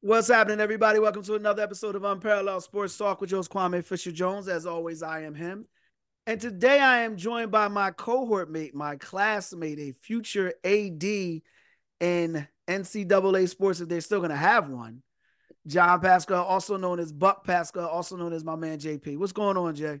What's happening, everybody? Welcome to another episode of Unparalleled Sports Talk with Joe's Kwame Fisher Jones. As always, I am him. And today I am joined by my cohort mate, my classmate, a future AD in NCAA sports, if they're still going to have one. John Pascal, also known as Buck Pascal, also known as my man JP. What's going on, Jay?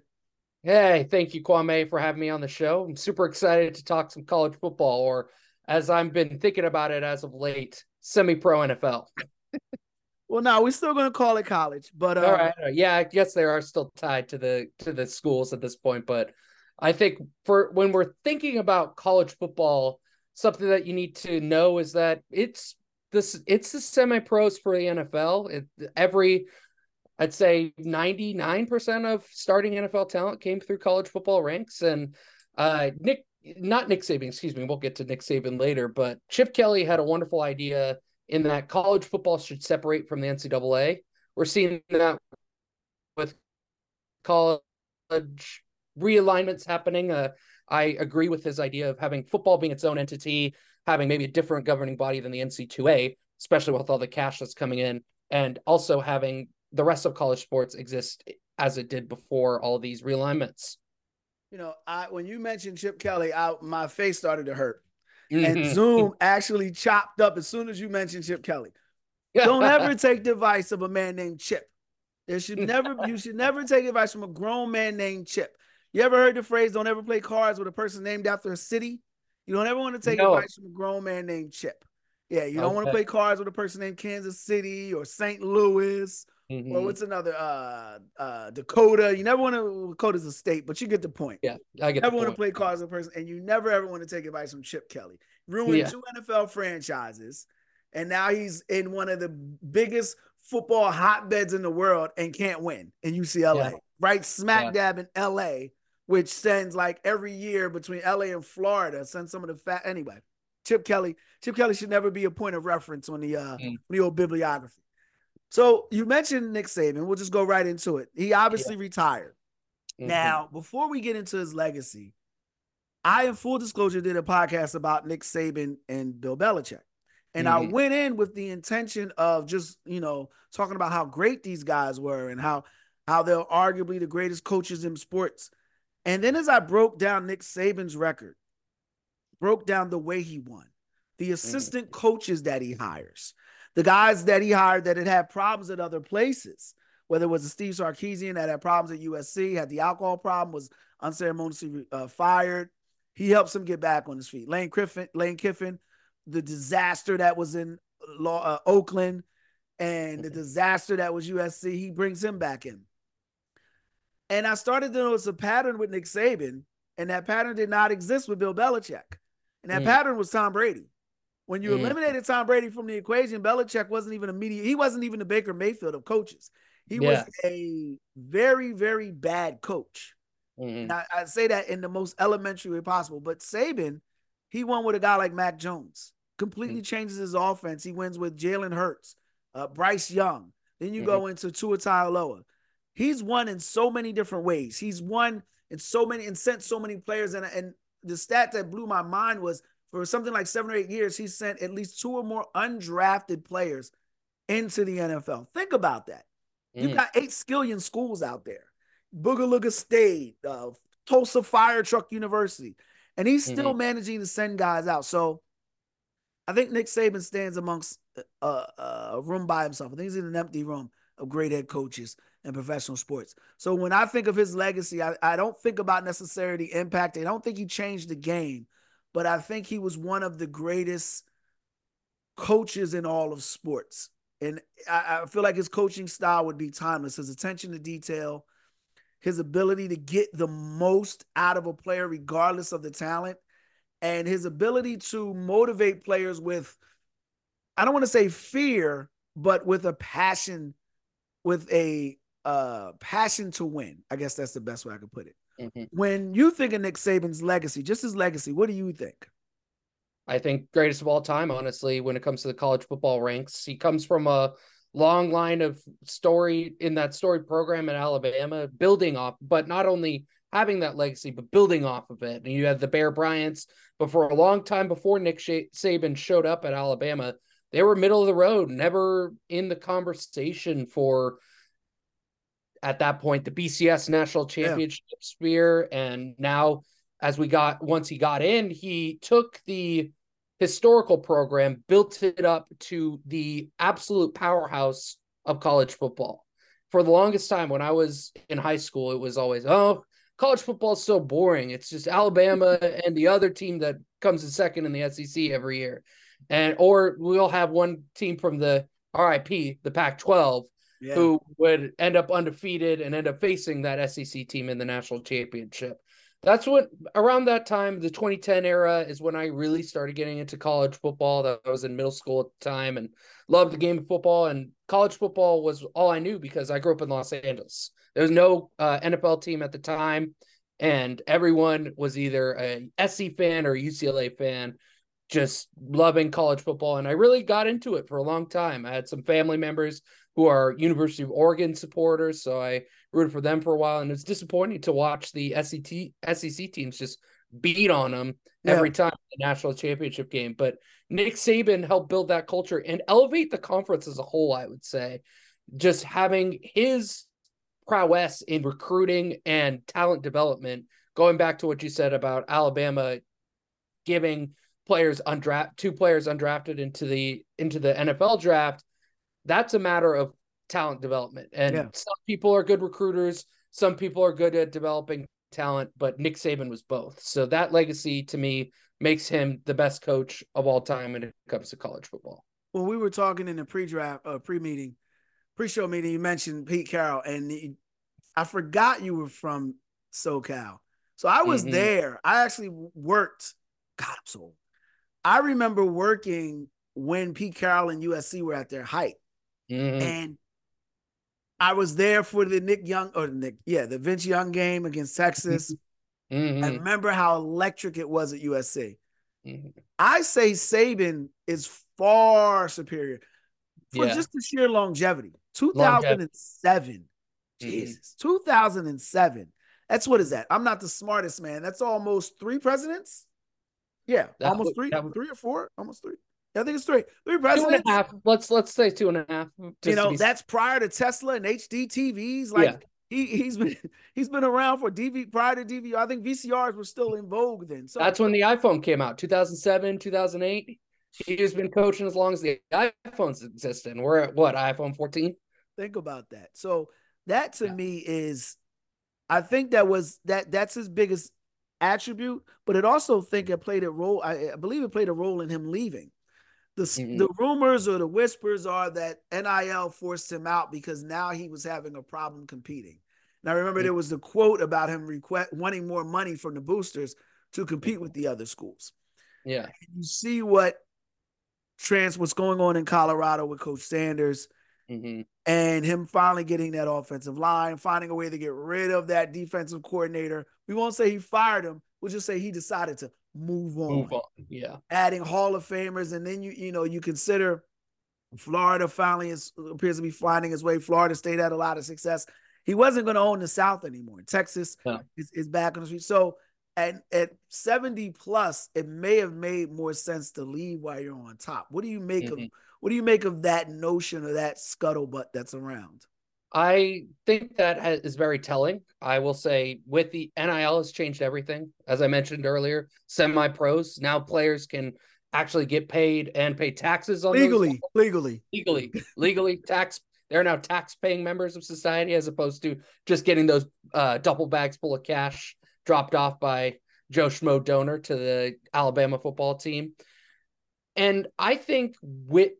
Hey, thank you, Kwame, for having me on the show. I'm super excited to talk some college football, or as I've been thinking about it as of late, semi pro NFL. Well, no, we're still going to call it college, but uh, all right, yeah, I guess they are still tied to the to the schools at this point. But I think for when we're thinking about college football, something that you need to know is that it's this it's the semi pros for the NFL. It, every I'd say 99% of starting NFL talent came through college football ranks. And uh, Nick, not Nick Saban, excuse me, we'll get to Nick Saban later, but Chip Kelly had a wonderful idea in that college football should separate from the NCAA. We're seeing that with college realignments happening. Uh, I agree with his idea of having football being its own entity, having maybe a different governing body than the NC2A, especially with all the cash that's coming in, and also having the rest of college sports exist as it did before all these realignments. You know, I when you mentioned Chip Kelly, I, my face started to hurt and. Zoom actually chopped up as soon as you mentioned Chip Kelly. Don't ever take the advice of a man named Chip. There should never you should never take advice from a grown man named Chip. You ever heard the phrase "Don't ever play cards with a person named after a city"? You don't ever want to take no. advice from a grown man named Chip. Yeah, you don't okay. want to play cards with a person named Kansas City or St. Louis Mm-hmm. Or what's another uh uh Dakota? You never want to Dakota's a state, but you get the point. Yeah, I get. Never want to play cards with a person, and you never ever want to take advice from Chip Kelly. Ruined yeah. two NFL franchises, and now he's in one of the biggest football hotbeds in the world and can't win in UCLA. Yeah. Right, smack yeah. dab in LA, which sends like every year between LA and Florida, sends some of the fat anyway. Chip Kelly, Chip Kelly should never be a point of reference on the uh mm. the old bibliography. So you mentioned Nick Saban. We'll just go right into it. He obviously yeah. retired. Mm-hmm. Now, before we get into his legacy, I, in full disclosure, did a podcast about Nick Saban and Bill Belichick. And mm-hmm. I went in with the intention of just, you know, talking about how great these guys were and how how they're arguably the greatest coaches in sports. And then as I broke down Nick Saban's record, broke down the way he won, the mm-hmm. assistant mm-hmm. coaches that he hires, the guys that he hired that had had problems at other places, whether it was a Steve Sarkisian that had problems at USC, had the alcohol problem, was unceremoniously uh, fired. He helps him get back on his feet. Lane Kiffin, Lane Kiffin, the disaster that was in law, uh, Oakland, and the disaster that was USC, he brings him back in. And I started to notice a pattern with Nick Saban, and that pattern did not exist with Bill Belichick. And that mm. pattern was Tom Brady. When you mm. eliminated Tom Brady from the equation, Belichick wasn't even a media. He wasn't even the Baker Mayfield of coaches. He yeah. was a very, very bad coach. Mm-hmm. I, I, say that in the most elementary way possible. But Saban, he won with a guy like Mac Jones. Completely mm-hmm. changes his offense. He wins with Jalen Hurts, uh, Bryce Young. Then you mm-hmm. go into Tua Tagovailoa. He's won in so many different ways. He's won in so many and sent so many players. And, and the stat that blew my mind was for something like seven or eight years, he sent at least two or more undrafted players into the NFL. Think about that. Mm. You've got eight skillion schools out there. Boogalooga State, uh, Tulsa Fire Truck University, and he's still mm-hmm. managing to send guys out. So I think Nick Saban stands amongst a, uh, uh, a room by himself. I think he's in an empty room of great head coaches in professional sports. So when I think of his legacy, I, I don't think about necessarily impact. I don't think he changed the game but I think he was one of the greatest coaches in all of sports. And I, I, feel like his coaching style would be timeless. His attention to detail, his ability to get the most out of a player, regardless of the talent, and his ability to motivate players with, I don't want to say fear, but with a passion, with a uh, passion to win. I guess that's the best way I could put it. Mm-hmm. When you think of Nick Saban's legacy, just his legacy, what do you think? I think greatest of all time, honestly, when it comes to the college football ranks. He comes from a long line of story in that story program at Alabama, building off, but not only having that legacy, but building off of it. And you had the Bear Bryants, but for a long time before Nick Saban showed up at Alabama, they were middle of the road, never in the conversation for at that point the BCS national championship yeah. sphere. And now, as we got once he got in, he took the historical program, built it up to the absolute powerhouse of college football. For the longest time, when I was in high school, it was always, oh, college football is so boring. It's just Alabama and the other team that comes in second in the SEC every year. And or we'll have one team from the RIP, the Pac 12, yeah. who would end up undefeated and end up facing that SEC team in the national championship. That's what around that time, the 2010 era is when I really started getting into college football. That I was in middle school at the time and loved the game of football. And college football was all I knew because I grew up in Los Angeles. There was no uh, NFL team at the time, and everyone was either a SC fan or a UCLA fan just loving college football and I really got into it for a long time. I had some family members who are University of Oregon supporters. So I rooted for them for a while, and it's disappointing to watch the SEC SEC teams just beat on them yeah. every time the national championship game. But Nick Saban helped build that culture and elevate the conference as a whole. I would say, just having his prowess in recruiting and talent development. Going back to what you said about Alabama giving players undraft two players undrafted into the into the NFL draft that's a matter of talent development. And yeah. some people are good recruiters, some people are good at developing talent, but Nick Saban was both. So that legacy to me makes him the best coach of all time when it comes to college football. Well, we were talking in the pre-draft, uh, pre-meeting, pre-show meeting. You mentioned Pete Carroll, and he, I forgot you were from SoCal. So I was mm-hmm. there. I actually worked. God, I'm so. I remember working when Pete Carroll and USC were at their height. Mm-hmm. And I was there for the Nick Young or Nick, yeah, the Vince Young game against Texas. Mm-hmm. I remember how electric it was at USC. Mm-hmm. I say Saban is far superior for yeah. just the sheer longevity. 2007. Longevity. Jesus. Mm-hmm. 2007. That's what is that? I'm not the smartest man. That's almost three presidents. Yeah, that almost would, three, would, three or four, almost three. I think it's three. Three presidents. Two and a half. Let's let's say two and a half. You know, that's prior to Tesla and HD TVs. Like yeah. he he's been he's been around for DV prior to DVR. I think VCRs were still in vogue then. So that's when the iPhone came out, 2007, 2008. He's been coaching as long as the iPhones existed. And we're at what iPhone 14. Think about that. So that to yeah. me is, I think that was that that's his biggest attribute, but it also think it played a role. I, I believe it played a role in him leaving the, mm-hmm. the rumors or the whispers are that NIL forced him out because now he was having a problem competing. Now, remember, mm-hmm. there was the quote about him request, wanting more money from the boosters to compete with the other schools. Yeah. You see what trans what's going on in Colorado with Coach Sanders mm-hmm. and him finally getting that offensive line, finding a way to get rid of that defensive coordinator. We won't say he fired him. We'll just say he decided to move on. Move on. Yeah. Adding Hall of Famers, and then you you know you consider Florida finally is appears to be finding his way. Florida State had a lot of success. He wasn't going to own the South anymore. Texas yeah. is, is back on the street. So at at 70 plus, it may have made more sense to leave while you're on top. What do you make mm-hmm. of what do you make of that notion or that scuttlebutt that's around? I think that is very telling. I will say, with the NIL has changed everything. As I mentioned earlier, semi pros now players can actually get paid and pay taxes on legally, legally, legally, legally tax. They're now tax paying members of society as opposed to just getting those uh, duffel bags full of cash dropped off by Joe Schmo donor to the Alabama football team. And I think with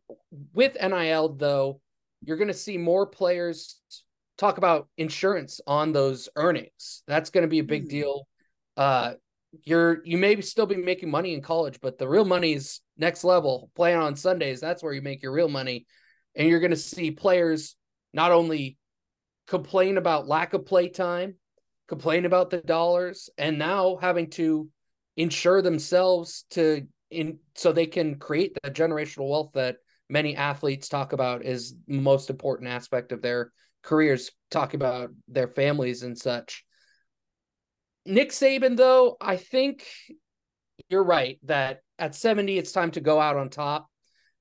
with NIL though, you're going to see more players talk about insurance on those earnings. That's going to be a big mm. deal. Uh, you're you may still be making money in college, but the real money is next level. Playing on Sundays, that's where you make your real money. And you're going to see players not only complain about lack of play time, complain about the dollars, and now having to insure themselves to in so they can create the generational wealth that many athletes talk about is most important aspect of their careers talk about their families and such nick saban though i think you're right that at 70 it's time to go out on top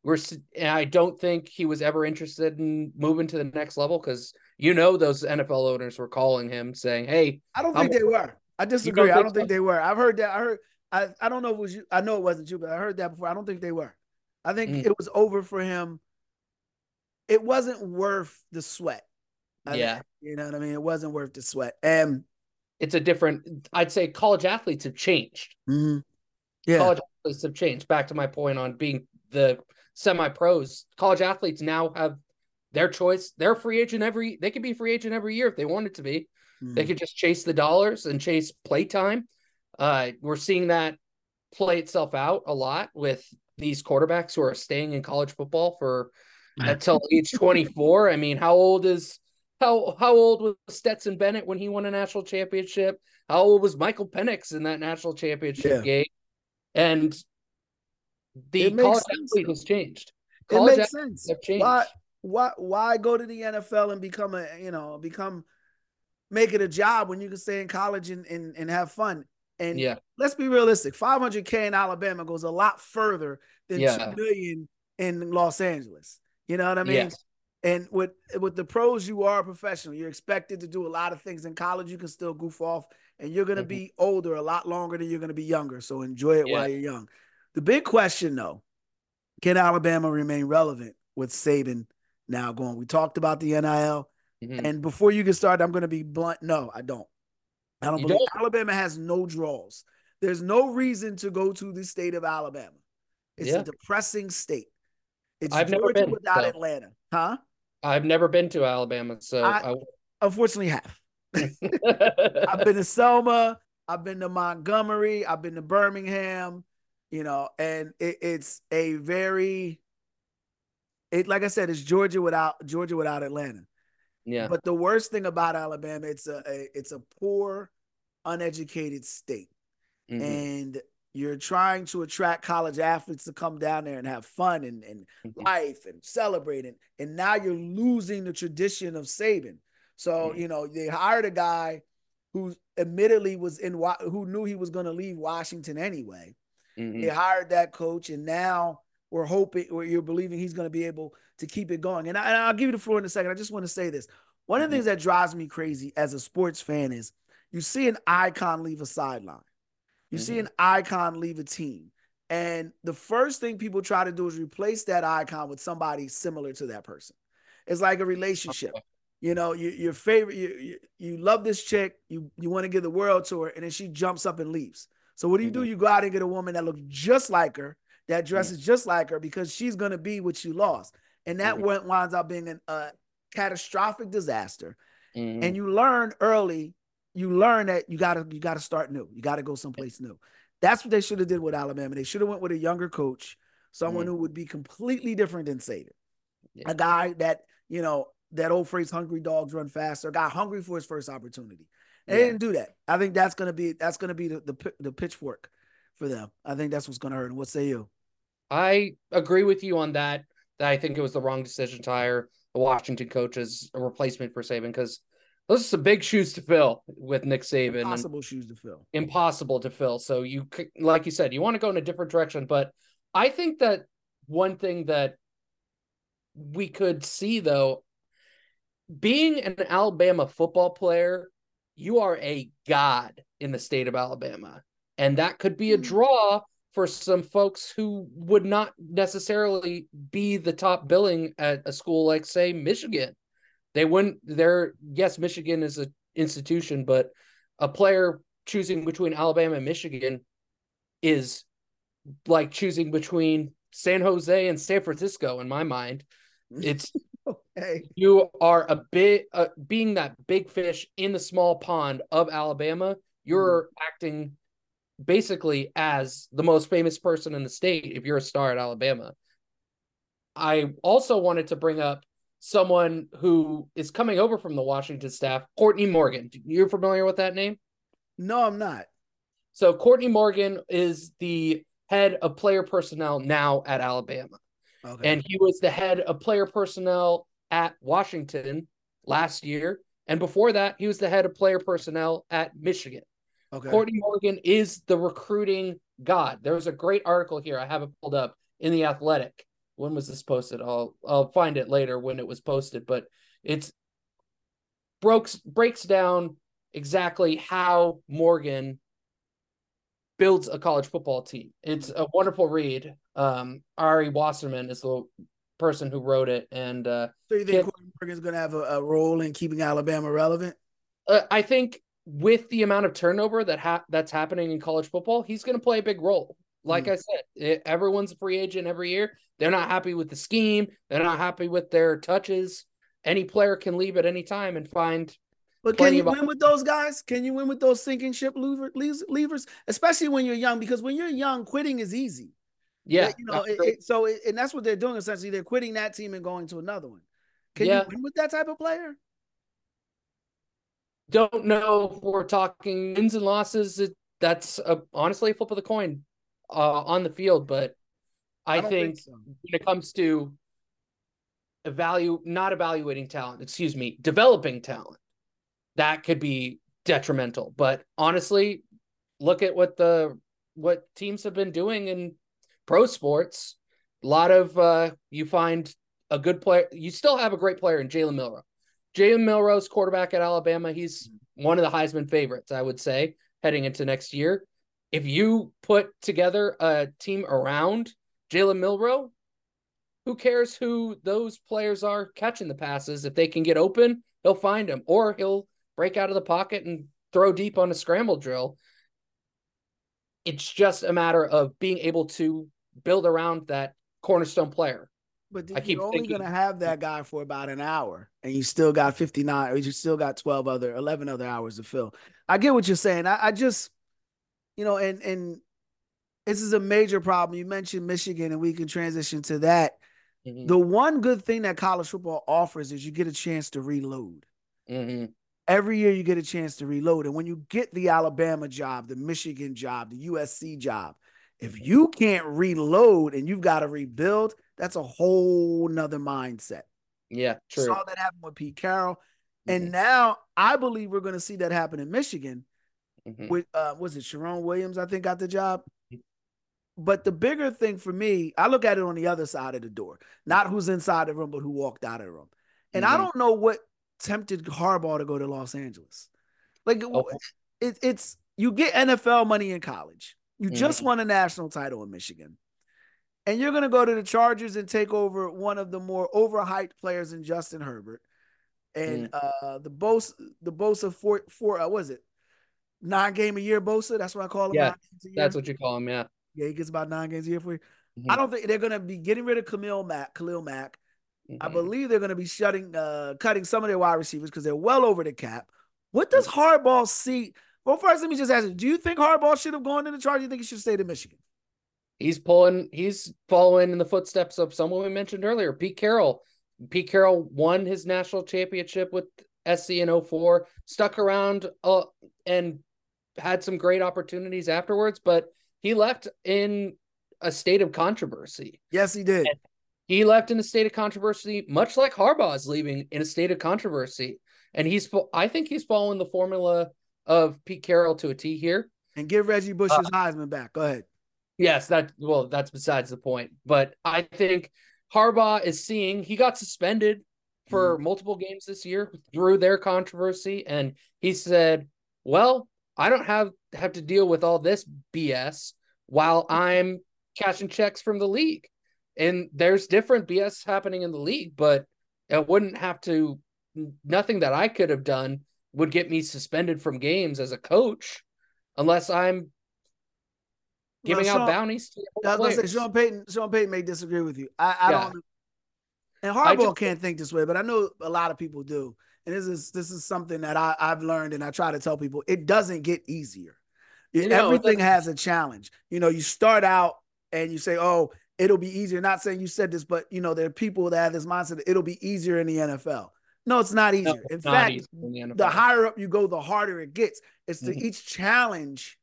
we're I don't think he was ever interested in moving to the next level because you know those NFL owners were calling him saying, "Hey, I don't think I'm, they were. I disagree. Don't I don't think, so? they were. I've heard that. I heard. I, I don't know if it was you. I know it wasn't you, but I heard that before. I don't think they were. I think mm. it was over for him. It wasn't worth the sweat. I yeah, think, you know what I mean. It wasn't worth the sweat, and it's a different. I'd say college athletes have changed. Mm-hmm. Yeah, college athletes have changed. Back to my point on being the semi pros. College athletes now have their choice. They're free agent every. They could be free agent every year if they wanted to be. Mm-hmm. They could just chase the dollars and chase play time. Uh, we're seeing that play itself out a lot with these quarterbacks who are staying in college football for until age 24. I mean, how old is how how old was Stetson Bennett when he won a national championship? How old was Michael Penix in that national championship yeah. game? And the college athlete has changed. College it makes sense. Have changed. Why why why go to the NFL and become a you know become make it a job when you can stay in college and and, and have fun? And yeah, let's be realistic. 500k in Alabama goes a lot further than yeah. two million in Los Angeles. You know what I mean? Yes. And with with the pros, you are a professional. You're expected to do a lot of things in college. You can still goof off, and you're going to mm-hmm. be older a lot longer than you're going to be younger. So enjoy it yeah. while you're young. The big question, though, can Alabama remain relevant with Saban now going? We talked about the NIL, mm-hmm. and before you get started, I'm going to be blunt. No, I don't. I don't you believe don't? Alabama has no draws. There's no reason to go to the state of Alabama. It's yeah. a depressing state. It's I've Georgia never been without so. Atlanta, huh? I've never been to Alabama, so I, I... unfortunately have. I've been to Selma. I've been to Montgomery. I've been to Birmingham. You know, and it, it's a very, it like I said, it's Georgia without Georgia without Atlanta. Yeah. But the worst thing about Alabama, it's a, a it's a poor, uneducated state, mm-hmm. and you're trying to attract college athletes to come down there and have fun and, and mm-hmm. life and celebrating. And now you're losing the tradition of Saban. So, mm-hmm. you know, they hired a guy who admittedly was in who knew he was going to leave Washington anyway. Mm-hmm. They hired that coach, and now we're hoping or you're believing he's going to be able to keep it going. And, I, will give you the floor in a second. I just want to say this. One of the mm-hmm. things that drives me crazy as a sports fan is you see an icon leave a sideline. You mm-hmm. see an icon leave a team. And the first thing people try to do is replace that icon with somebody similar to that person. It's like a relationship. You know, you, your favorite, you, you, you love this chick, you you want to give the world to her, and then she jumps up and leaves. So what do you mm-hmm. do? You go out and get a woman that looks just like her, that dresses just like her, because she's gonna be what you lost, and that mm-hmm. winds up being a uh, catastrophic disaster. And mm-hmm. you learn early you learn that you gotta you gotta start new. You gotta go someplace new. That's what they should have did with Alabama. They should have went with a younger coach, someone mm-hmm. who would be completely different than Saban. Yeah. A guy that you know that old phrase "hungry dogs run faster." got hungry for his first opportunity. They yeah. didn't do that. I think that's gonna be that's gonna be the, the the pitchfork for them. I think that's what's gonna hurt. And what say you? I agree with you on that. That I think it was the wrong decision to hire the Washington coach as a replacement for Saban because those are some big shoes to fill with Nick Saban. Impossible shoes to fill. Impossible to fill. So you, like you said, you want to go in a different direction. But I think that one thing that we could see though, being an Alabama football player, you are a god in the state of Alabama, and that could be a hmm. draw for some folks who would not necessarily be the top billing at a school like, say, Michigan they wouldn't. They're yes, Michigan is an institution, but a player choosing between Alabama and Michigan is like choosing between San Jose and San Francisco. In my mind, it's okay. You are a bit uh, being that big fish in the small pond of Alabama. You're mm-hmm. acting basically as the most famous person in the state if you're a star at Alabama. I also wanted to bring up someone who is coming over from the Washington staff, Courtney Morgan. You're familiar with that name? No, I'm not. So Courtney Morgan is the head of player personnel now at Alabama. Okay. And he was the head of player personnel at Washington last year. And before that, he was the head of player personnel at Michigan. Okay. Courtney Morgan is the recruiting god. There's a great article here. I have it pulled up in the Athletic when was this posted? I'll I'll find it later when it was posted, but it's breaks breaks down exactly how Morgan builds a college football team. It's a wonderful read. Um, Ari Wasserman is the person who wrote it, and uh, so you think Morgan's going to have a, a, role in keeping Alabama relevant? Uh, I think with the amount of turnover that ha- that's happening in college football, he's going to play a big role. Like mm. I said, it, everyone's a free agent every year. They're not happy with the scheme. They're not happy with their touches. Any player can leave at any time and find. But can you win with those guys? Can you win with those sinking ship levers, especially when you're young? Because when you're young, quitting is easy. Yeah, you know. It, it, so, it, and that's what they're doing essentially. They're quitting that team and going to another one. Can yeah. you win with that type of player? Don't know if we're talking wins and losses. that's a, honestly a flip of the coin uh, on the field, but I, I think, think so. when it comes to evaluate not evaluating talent, excuse me, developing talent, that could be detrimental. But honestly, look at what the what teams have been doing in pro sports. A lot of uh, you find a good player. You still have a great player in Jalen Milroe. Jalen Milroe's quarterback at Alabama. He's one of the Heisman favorites, I would say, heading into next year. If you put together a team around Jalen Milroe, who cares who those players are catching the passes? If they can get open, he'll find them, or he'll break out of the pocket and throw deep on a scramble drill. It's just a matter of being able to build around that cornerstone player. But I you're only going to have that guy for about an hour, and you still got 59, or you still got 12 other, 11 other hours to fill. I get what you're saying. I, I just, you know, and and this is a major problem. You mentioned Michigan, and we can transition to that. Mm-hmm. The one good thing that college football offers is you get a chance to reload. Mm-hmm. Every year you get a chance to reload. And when you get the Alabama job, the Michigan job, the USC job, if you can't reload and you've got to rebuild, that's a whole nother mindset. Yeah, true. Saw that happen with Pete Carroll. Mm-hmm. And now I believe we're going to see that happen in Michigan mm-hmm. with, uh, was it Sharon Williams, I think, got the job? But the bigger thing for me, I look at it on the other side of the door, not who's inside the room, but who walked out of the room. And mm-hmm. I don't know what tempted Harbaugh to go to Los Angeles. Like oh. it, it's you get NFL money in college. You mm-hmm. just won a national title in Michigan. And you're gonna go to the Chargers and take over one of the more overhyped players in Justin Herbert. And mm-hmm. uh the Bosa the Bosa four four uh, was it? Nine game a year Bosa. That's what I call him. Yeah, that's what you call him, yeah. Yeah, he gets about nine games a year for you. Mm-hmm. I don't think they're gonna be getting rid of Camille Mack, Khalil Mack. Mm-hmm. I believe they're gonna be shutting uh cutting some of their wide receivers because they're well over the cap. What does mm-hmm. See? Well, first, let me just ask you: Do you think Harbaugh should have gone to the charge? Do you think he should stay in Michigan? He's pulling. He's following in the footsteps of someone we mentioned earlier, Pete Carroll. Pete Carroll won his national championship with SC in 04, stuck around uh, and had some great opportunities afterwards, but he left in a state of controversy. Yes, he did. And he left in a state of controversy, much like Harbaugh is leaving in a state of controversy. And he's, I think he's following the formula of Pete Carroll to a T here. And give Reggie Bush his uh, Heisman back. Go ahead. Yes, that well, that's besides the point. But I think Harbaugh is seeing he got suspended for mm. multiple games this year through their controversy, and he said, "Well, I don't have have to deal with all this BS while I'm cashing checks from the league. And there's different BS happening in the league, but it wouldn't have to nothing that I could have done would get me suspended from games as a coach unless I'm giving well, Sean, out bounties to I say Sean Payton, Sean Payton may disagree with you. I, I yeah. don't and Harbaugh just, can't think this way, but I know a lot of people do and this is this is something that I, I've learned and I try to tell people it doesn't get easier. Know, Everything has a challenge. You know, you start out and you say, "Oh, it'll be easier." Not saying you said this, but you know, there are people that have this mindset that it'll be easier in the NFL. No, it's not easier. No, it's in fact, in the, the, higher up you go, the harder it gets. It's the mm-hmm. each challenge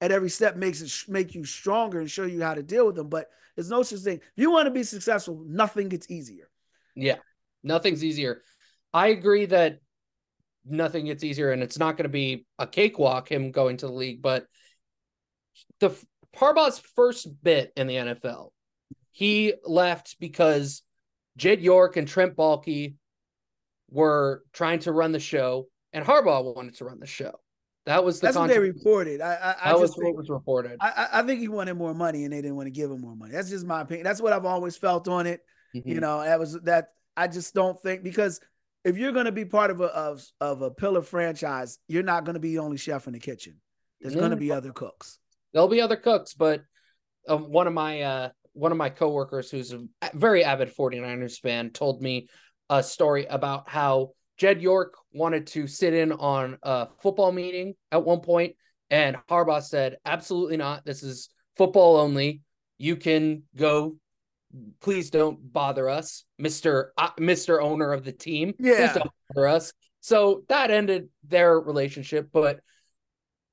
at every step makes it make you stronger and show you how to deal with them. But there's no such thing. If you want to be successful, nothing gets easier. Yeah, nothing's easier. I agree that nothing gets easier, and it's not going to be a cakewalk him going to the league. But the Harbaugh's first bit in the NFL, he left because Jed York and Trent Baalke were trying to run the show, and Harbaugh wanted to run the show. That was the that's what they reported. I, I, I that was think, what was reported. I, I think he wanted more money, and they didn't want to give him more money. That's just my opinion. That's what I've always felt on it. Mm-hmm. You know, that was that. I just don't think because if you're going to be part of a of, of a pillar franchise, you're not going to be the only chef in the kitchen. There's mm-hmm. going to be other cooks. There'll be other cooks, but um, one of my uh, one of my coworkers, who's a very avid 49ers fan, told me a story about how Jed York wanted to sit in on a football meeting at one point, and Harbaugh said, "Absolutely not. This is football only. You can go. Please don't bother us, Mister uh, Mister Owner of the team. Yeah, Please don't bother us." So that ended their relationship, but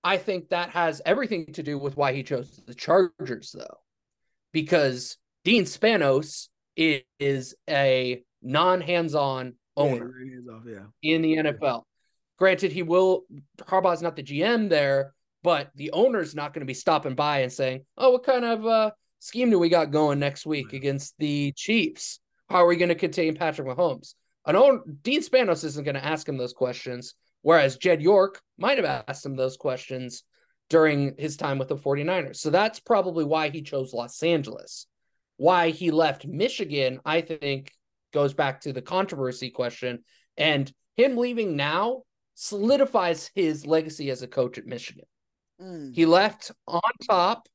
I think that has everything to do with why he chose the Chargers, though, because Dean Spanos is, is a non-hands-on owner yeah, off, yeah. in the NFL. Granted, he will Harbaugh's not the GM there, but the owner's not going to be stopping by and saying, "Oh, what kind of uh, scheme do we got going next week right. against the Chiefs? How are we going to contain Patrick Mahomes?" An owner, Dean Spanos isn't going to ask him those questions, whereas Jed York might have asked him those questions during his time with the 49ers. So that's probably why he chose Los Angeles. Why he left Michigan, I think, goes back to the controversy question. And him leaving now solidifies his legacy as a coach at Michigan. Mm. He left on top.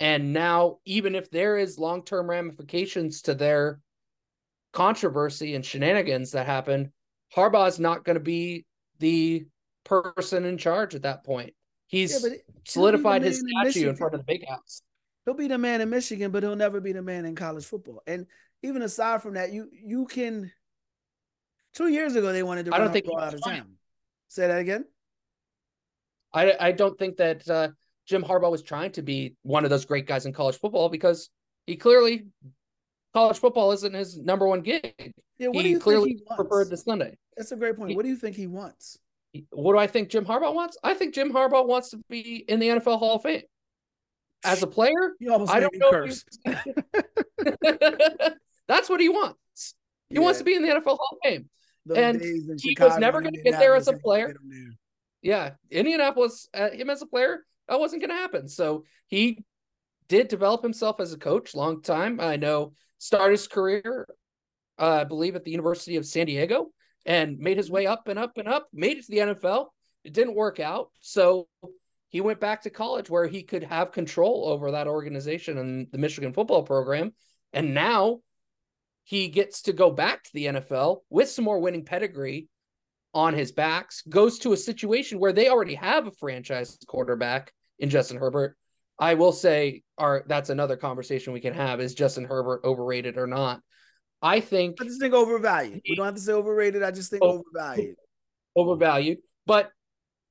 And now, even if there is long term ramifications to their controversy and shenanigans that happened, Harbaugh is not going to be the person in charge at that point. He's yeah, solidified his statue in, in front of the big house. He'll be the man in Michigan, but he'll never be the man in college football. And even aside from that, you you can. Two years ago, they wanted to. I don't think out of town. Say that again. I I don't think that uh, Jim Harbaugh was trying to be one of those great guys in college football because he clearly college football isn't his number one gig. Yeah, what he do you clearly think he preferred the Sunday. That's a great point. What do you think he wants? What do I think Jim Harbaugh wants? I think Jim Harbaugh wants to be in the NFL Hall of Fame. As a player, I don't know. Curse. That's what he wants. He yeah. wants to be in the NFL Hall of Fame. Those and he Chicago was never going to get there as a player. Yeah, Indianapolis, uh, him as a player, that wasn't going to happen. So he did develop himself as a coach long time. I know started his career, uh, I believe, at the University of San Diego and made his way up and up and up, made it to the NFL. It didn't work out. So he went back to college where he could have control over that organization and the Michigan football program. And now he gets to go back to the NFL with some more winning pedigree on his backs, goes to a situation where they already have a franchise quarterback in Justin Herbert. I will say, our that's another conversation we can have: is Justin Herbert overrated or not? I think I just think overvalued. We don't have to say overrated. I just think over, overvalued. Overvalued, but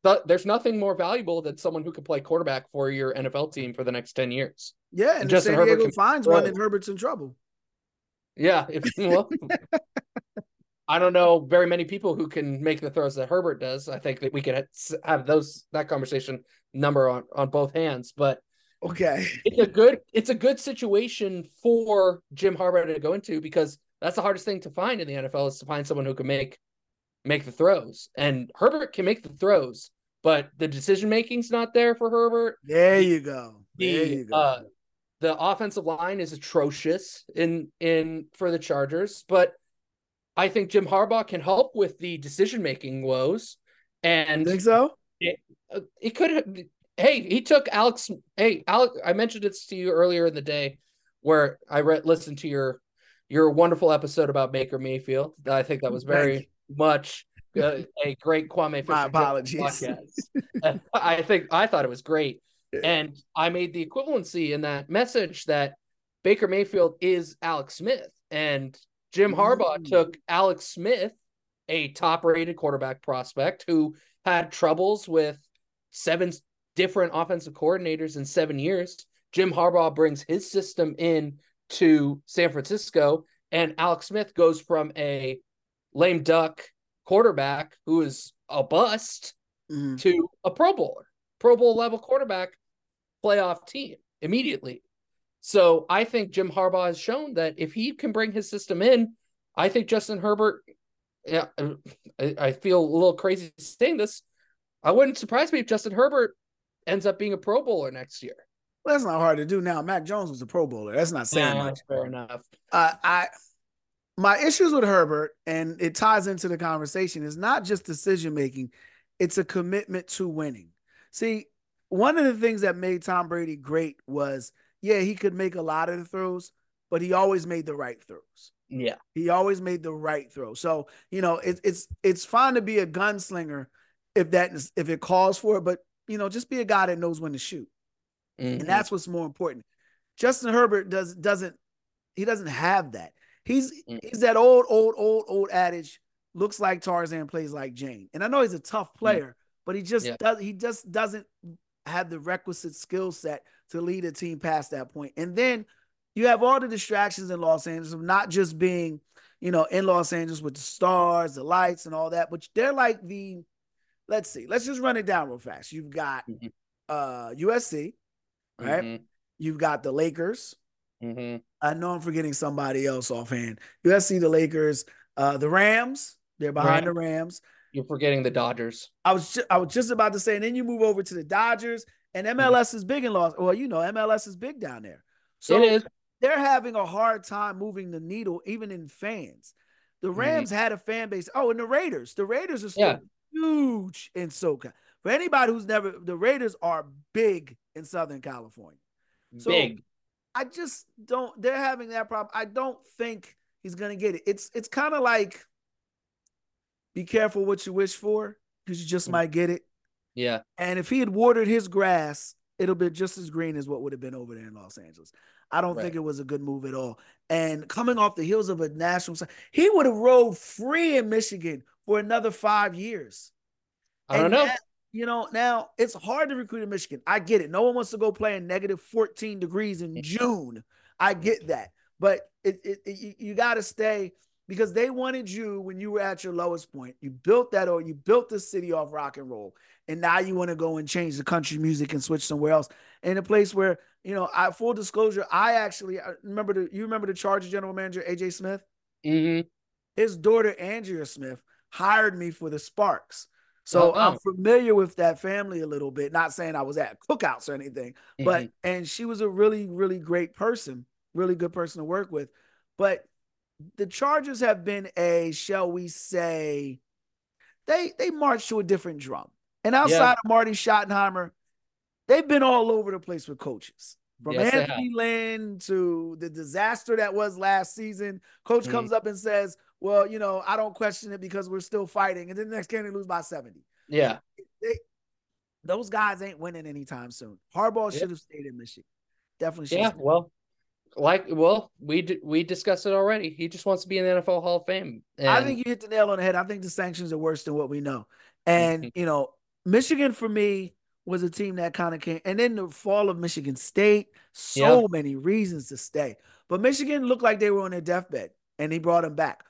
th- there's nothing more valuable than someone who can play quarterback for your NFL team for the next ten years. Yeah, and, and Justin San Diego Herbert finds one, and Herbert's in trouble. Yeah, if well, I don't know very many people who can make the throws that Herbert does. I think that we could have those that conversation number on on both hands, but okay, it's a good it's a good situation for Jim Harbaugh to go into because that's the hardest thing to find in the NFL is to find someone who can make make the throws, and Herbert can make the throws, but the decision making's not there for Herbert. There you go. There the, you go. Uh, the offensive line is atrocious in in for the Chargers, but I think Jim Harbaugh can help with the decision making woes. And think so? It, uh, it could. Hey, he took Alex. Hey, Alex. I mentioned it to you earlier in the day, where I read listened to your your wonderful episode about Baker Mayfield. I think that was very much uh, a great Kwame. My apologies. I think I thought it was great. And I made the equivalency in that message that Baker Mayfield is Alex Smith. And Jim Harbaugh Ooh. took Alex Smith, a top rated quarterback prospect who had troubles with seven different offensive coordinators in seven years. Jim Harbaugh brings his system in to San Francisco, and Alex Smith goes from a lame duck quarterback who is a bust mm. to a Pro Bowler, Pro Bowl level quarterback playoff team immediately. So I think Jim Harbaugh has shown that if he can bring his system in, I think Justin Herbert. Yeah, I, I feel a little crazy saying this. I wouldn't surprise me if Justin Herbert ends up being a Pro Bowler next year. Well, that's not hard to do now. Mac Jones was a Pro Bowler. That's not saying Nah, much. fair enough. Uh, I my issues with Herbert, and it ties into the conversation, is not just decision making; it's a commitment to winning. See, one of the things that made Tom Brady great was, yeah, he could make a lot of the throws, but he always made the right throws. Yeah, He always made the right throw. So you know, it's it's it's fine to be a gunslinger if that is, if it calls for it, but you know, just be a guy that knows when to shoot, Mhm. and that's what's more important. Justin Herbert does doesn't he doesn't have that. He's Mm. he's that old old old old adage. Looks like Tarzan, plays like Jane, and I know he's a tough player, but he just Yeah. does he just doesn't have the requisite skill set to lead a team past that point. And then you have all the distractions in Los Angeles of not just being, you know, in Los Angeles with the stars, the lights, and all that, but they're like the, let's see, let's just run it down real fast. You've got Mhm. uh USC, right? Mhm. You've got the Lakers. Mhm. I know I'm forgetting somebody else offhand. USC, the Lakers, uh, the Rams. They're behind the Rams. You're forgetting the Dodgers. I was ju- I was just about to say, and then you move over to the Dodgers, and MLS is big in Los. Well, you know, MLS is big down there. So it is. they're having a hard time moving the needle, even in fans. The Mm-hmm. Rams had a fan base. Oh, and the Raiders. The Raiders are still Yeah. huge in SoCal. For anybody who's never, the Raiders are big in Southern California. So- Big. I just don't. They're having that problem. I don't think he's gonna get it. It's it's kind of like, be careful what you wish for because you just Mm. might get it. Yeah. And if he had watered his grass, it'll be just as green as what would have been over there in Los Angeles. I don't Right. think it was a good move at all. And coming off the heels of a national, he would have rode free in Michigan for another five years. I don't know. now- you know, now it's hard to recruit in Michigan. I get it. No one wants to go play in negative 14 degrees in June. I get that. But it, it, it- you got to stay because they wanted you when you were at your lowest point. You built that or you built the city off rock and roll. And now you want to go and change the country music and switch somewhere else in a place where, you know, I full disclosure, I actually I remember the you remember the Charger general manager, AJ Smith? Mhm. his daughter Andrea Smith hired me for the Sparks. So Oh, I'm familiar with that family a little bit. Not saying I was at cookouts or anything, but Mhm. and she was a really, really great person, really good person to work with. But the Chargers have been a, shall we say, they they march to a different drum. And outside of Marty Schottenheimer, they've been all over the place with coaches. From Yes, they Anthony Lynn to the disaster that was last season. Coach Mhm. comes up and says, Well, you know, I don't question it because we're still fighting. And then the next game they lose by 70. yeah. Those guys ain't winning anytime soon. Harbaugh Yeah. should have stayed in Michigan. Definitely should Yeah. Well, like, well, we d- we discussed it already. He just wants to be in the NFL Hall of Fame. I think you hit the nail on the head. I think the sanctions are worse than what we know. And, Mhm. you know, Michigan for me was a team that kind of came. And then the fall of Michigan State, so many reasons to stay. But Michigan looked like they were on their deathbed and he brought them back.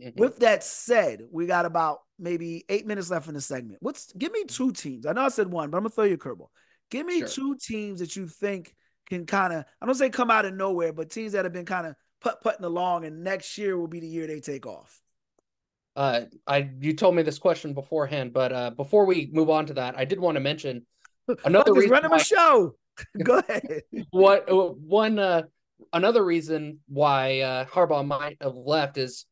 Mhm. With that said, we got about maybe eight minutes left in the segment. What's give me two teams? I know I said one, but I'm gonna throw you a curveball. Give me Sure. two teams that you think can kind of I don't say come out of nowhere, but teams that have been kind of put putting along, and next year will be the year they take off. Uh, I you told me this question beforehand, but uh, before we move on to that, I did want to mention another reason running why- a show. Go ahead. what uh, one uh, another reason why uh, Harbaugh might have left is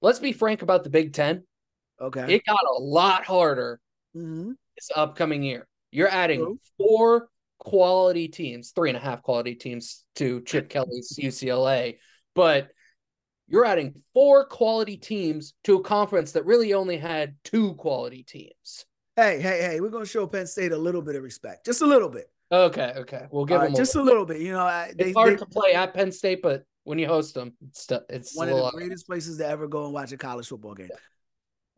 let's be frank about the Big Ten. Okay. It got a lot harder Mhm. this upcoming year. You're adding True. four quality teams, three and a half quality teams to Chip Kelly's UCLA, but you're adding four quality teams to a conference that really only had two quality teams. Hey, hey, hey, we're gonna show Penn State a little bit of respect, just a little bit, Okay, okay, we'll give All right, them a- just a little bit. You know, I, they, It's hard they- to play at Penn State, but when you host them, it's it's one of the greatest places to ever go and watch a college football game.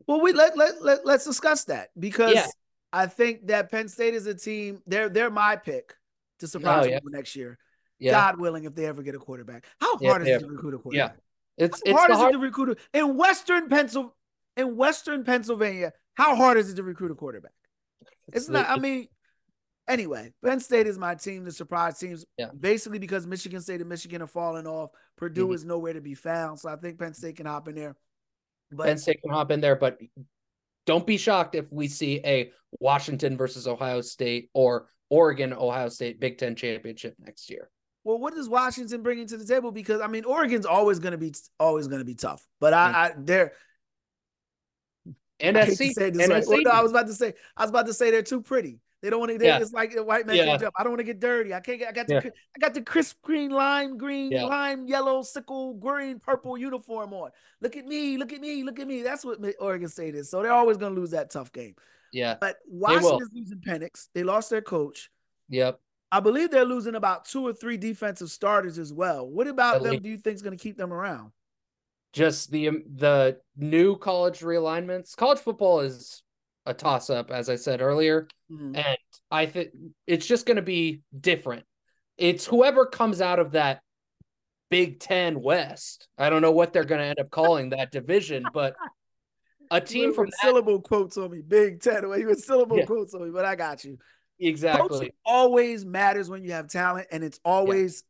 Well, we let let, let let's discuss that because Yeah. I think that Penn State is a team. They're they're my pick to surprise Oh, yeah. people next year. yeah, God willing, if they ever get a quarterback. How Yeah, hard is it to recruit a quarterback? it's How it's hard is hard, it to recruit a, in Western Pencil in Western Pennsylvania? How hard is it to recruit a quarterback? It's, it's not. I mean, Anyway, Penn State is my team, the surprise teams. Yeah. Basically, because Michigan State and Michigan are falling off. Purdue Mhm. is nowhere to be found. So I think Penn State can hop in there. But Penn State can hop in there, but don't be shocked if we see a Washington versus Ohio State or Oregon Ohio State Big Ten championship next year. well, what is Washington bringing to the table? Because I mean, Oregon's always going to be always going to be tough. But I, mm. I they're And I hate SC, to say this and right. Well, no, I was about to say I was about to say they're too pretty. They don't want to. Yeah. It's like white man Yeah. I don't want to get dirty. I can't get. I got the. Yeah. I got the crisp green, lime green, Yeah. lime yellow, sickle green, purple uniform on. Look at me. Look at me. Look at me. That's what Oregon State is. So they're always going to lose that tough game. yeah, But. Washington's losing Penix. They lost their coach. yep. I believe they're losing about two or three defensive starters as well. What about At them? least. Do you think is going to keep them around? Just the um, the new college realignments. College football is a toss up, as I said earlier. Mhm. and I think it's just going to be different. It's whoever comes out of that Big Ten West. I don't know what they're going to end up calling that division, but a team from that, syllable quotes on me, Big Ten. You with syllable Yeah. quotes on me, but I got you. exactly. Coaching always matters when you have talent, and it's always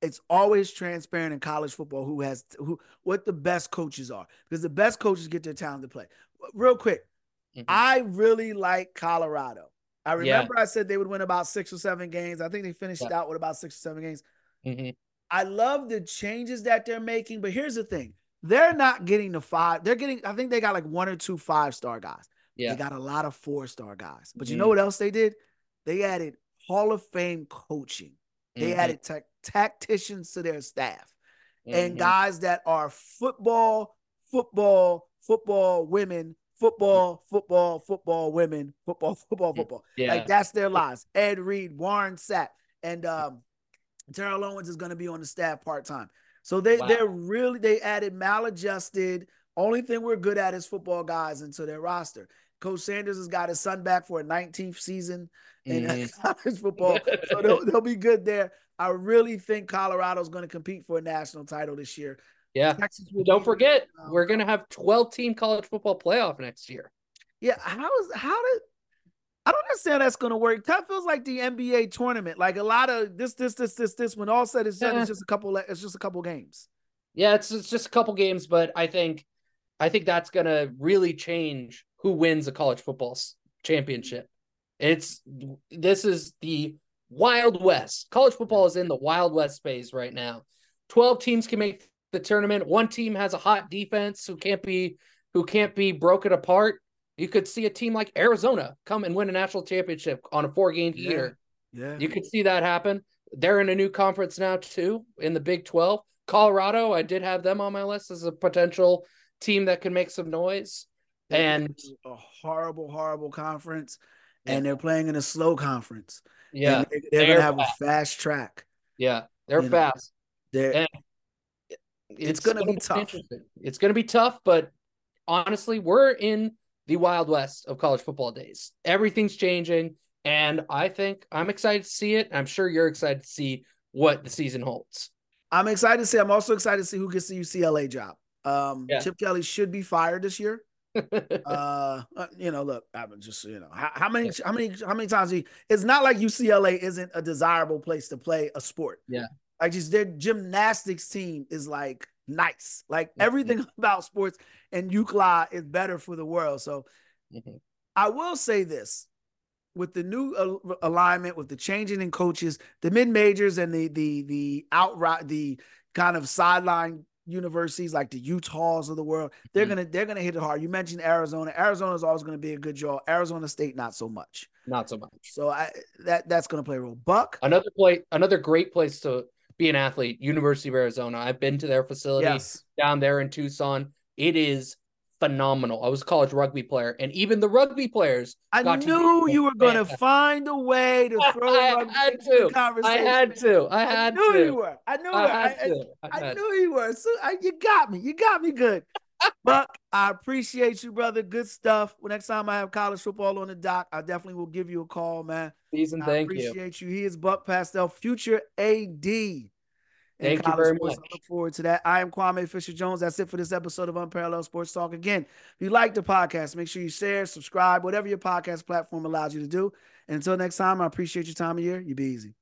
it's always transparent in college football who has who what the best coaches are because the best coaches get their talent to play. Real quick, Mhm. I really like Colorado. I Yeah. remember I said they would win about six or seven games. I think they finished Yeah. out with about six or seven games. Mhm. I love the changes that they're making, but here's the thing. They're not getting the five. They're getting, I think they got like one or two five star guys. Yeah. They got a lot of four star guys. But you know Mhm. what else they did? They added Hall of Fame coaching. They Mhm. added tech tacticians to their staff and Mhm. guys that are football, football, football women, football, football, football women, football, football, football. yeah. Like that's their lives. Ed Reed, Warren Sapp, and um Terrell Owens is going to be on the staff part time. So they Wow. they're really they added maladjusted. Only thing we're good at is football guys into their roster. Coach Sanders has got his son back for a 19th season in Mhm. college football, so they'll, they'll be good there. I really think Colorado's going to compete for a national title this year. Yeah. Texas Don't forget, um, we're going to have 12 team college football playoff next year. Yeah, how is how did I don't understand that's gonna work. That feels like the NBA tournament. Like a lot of this, this, this, this, this. When all said is done, Yeah. it's just a couple. It's just a couple games. Yeah, it's, it's just a couple games, but I think I think that's going to really change who wins a college football championship. It's this is the Wild West. College football is in the Wild West space right now. 12 teams can make the tournament. One team has a hot defense who can't be who can't be broken apart. You could see a team like Arizona come and win a national championship on a four-game Yeah. heater. Yeah, You could see that happen. They're in a new conference now too, in the Big 12. Colorado, I did have them on my list as a potential team that can make some noise. And a horrible, horrible conference, Yeah. and they're playing in a slow conference. yeah, And they're, they're they're gonna have fast. a fast track. yeah, they're You know, fast. They're, And It's gonna be tough. It's going to be tough, but honestly, we're in the Wild West of college football days. Everything's changing, and I think I'm excited to see it. I'm sure you're excited to see what the season holds. I'm excited to see. I'm also excited to see who gets the UCLA job. Um, Yeah. Chip Kelly should be fired this year. uh, uh, you know, look, I'm just, you know, how, how many, how many, how many times he? It's not like UCLA isn't a desirable place to play a sport. Yeah. Like just their gymnastics team is like nice. Like Mhm. everything about sports and UCLA is better for the world. So Mhm. I will say this. With the new al- alignment, with the changing in coaches, the mid majors and the the the outright the kind of sideline universities like the Utahs of the world, they're Mhm. gonna they're gonna hit it hard. You mentioned Arizona. Arizona is always gonna be a good draw. Arizona State not so much. Not so much. So I that that's gonna play a role. Buck, Another play, another great place to be an athlete, University of Arizona. I've been to their facility yes, down there in Tucson. It is phenomenal. I was a college rugby player, and even the rugby players. I knew you were gonna find a way to throw I rugby had to. the conversation. I had to. I I knew to. you were. I knew I had I- I- I I knew you were. So I, you got me. You got me good. Buck, I appreciate you, brother. Good stuff. Well, next time I have college football on the dock, I definitely will give you a call, man. Season, I thank you. appreciate you. He is Buck Pastel, future AD. Thank you very sports. much. I look forward to that. I am Kwame Fisher Jones. That's it for this episode of Unparalleled Sports Talk. Again, if you like the podcast, make sure you share, subscribe, whatever your podcast platform allows you to do. And until next time, I appreciate your time of year. You be easy.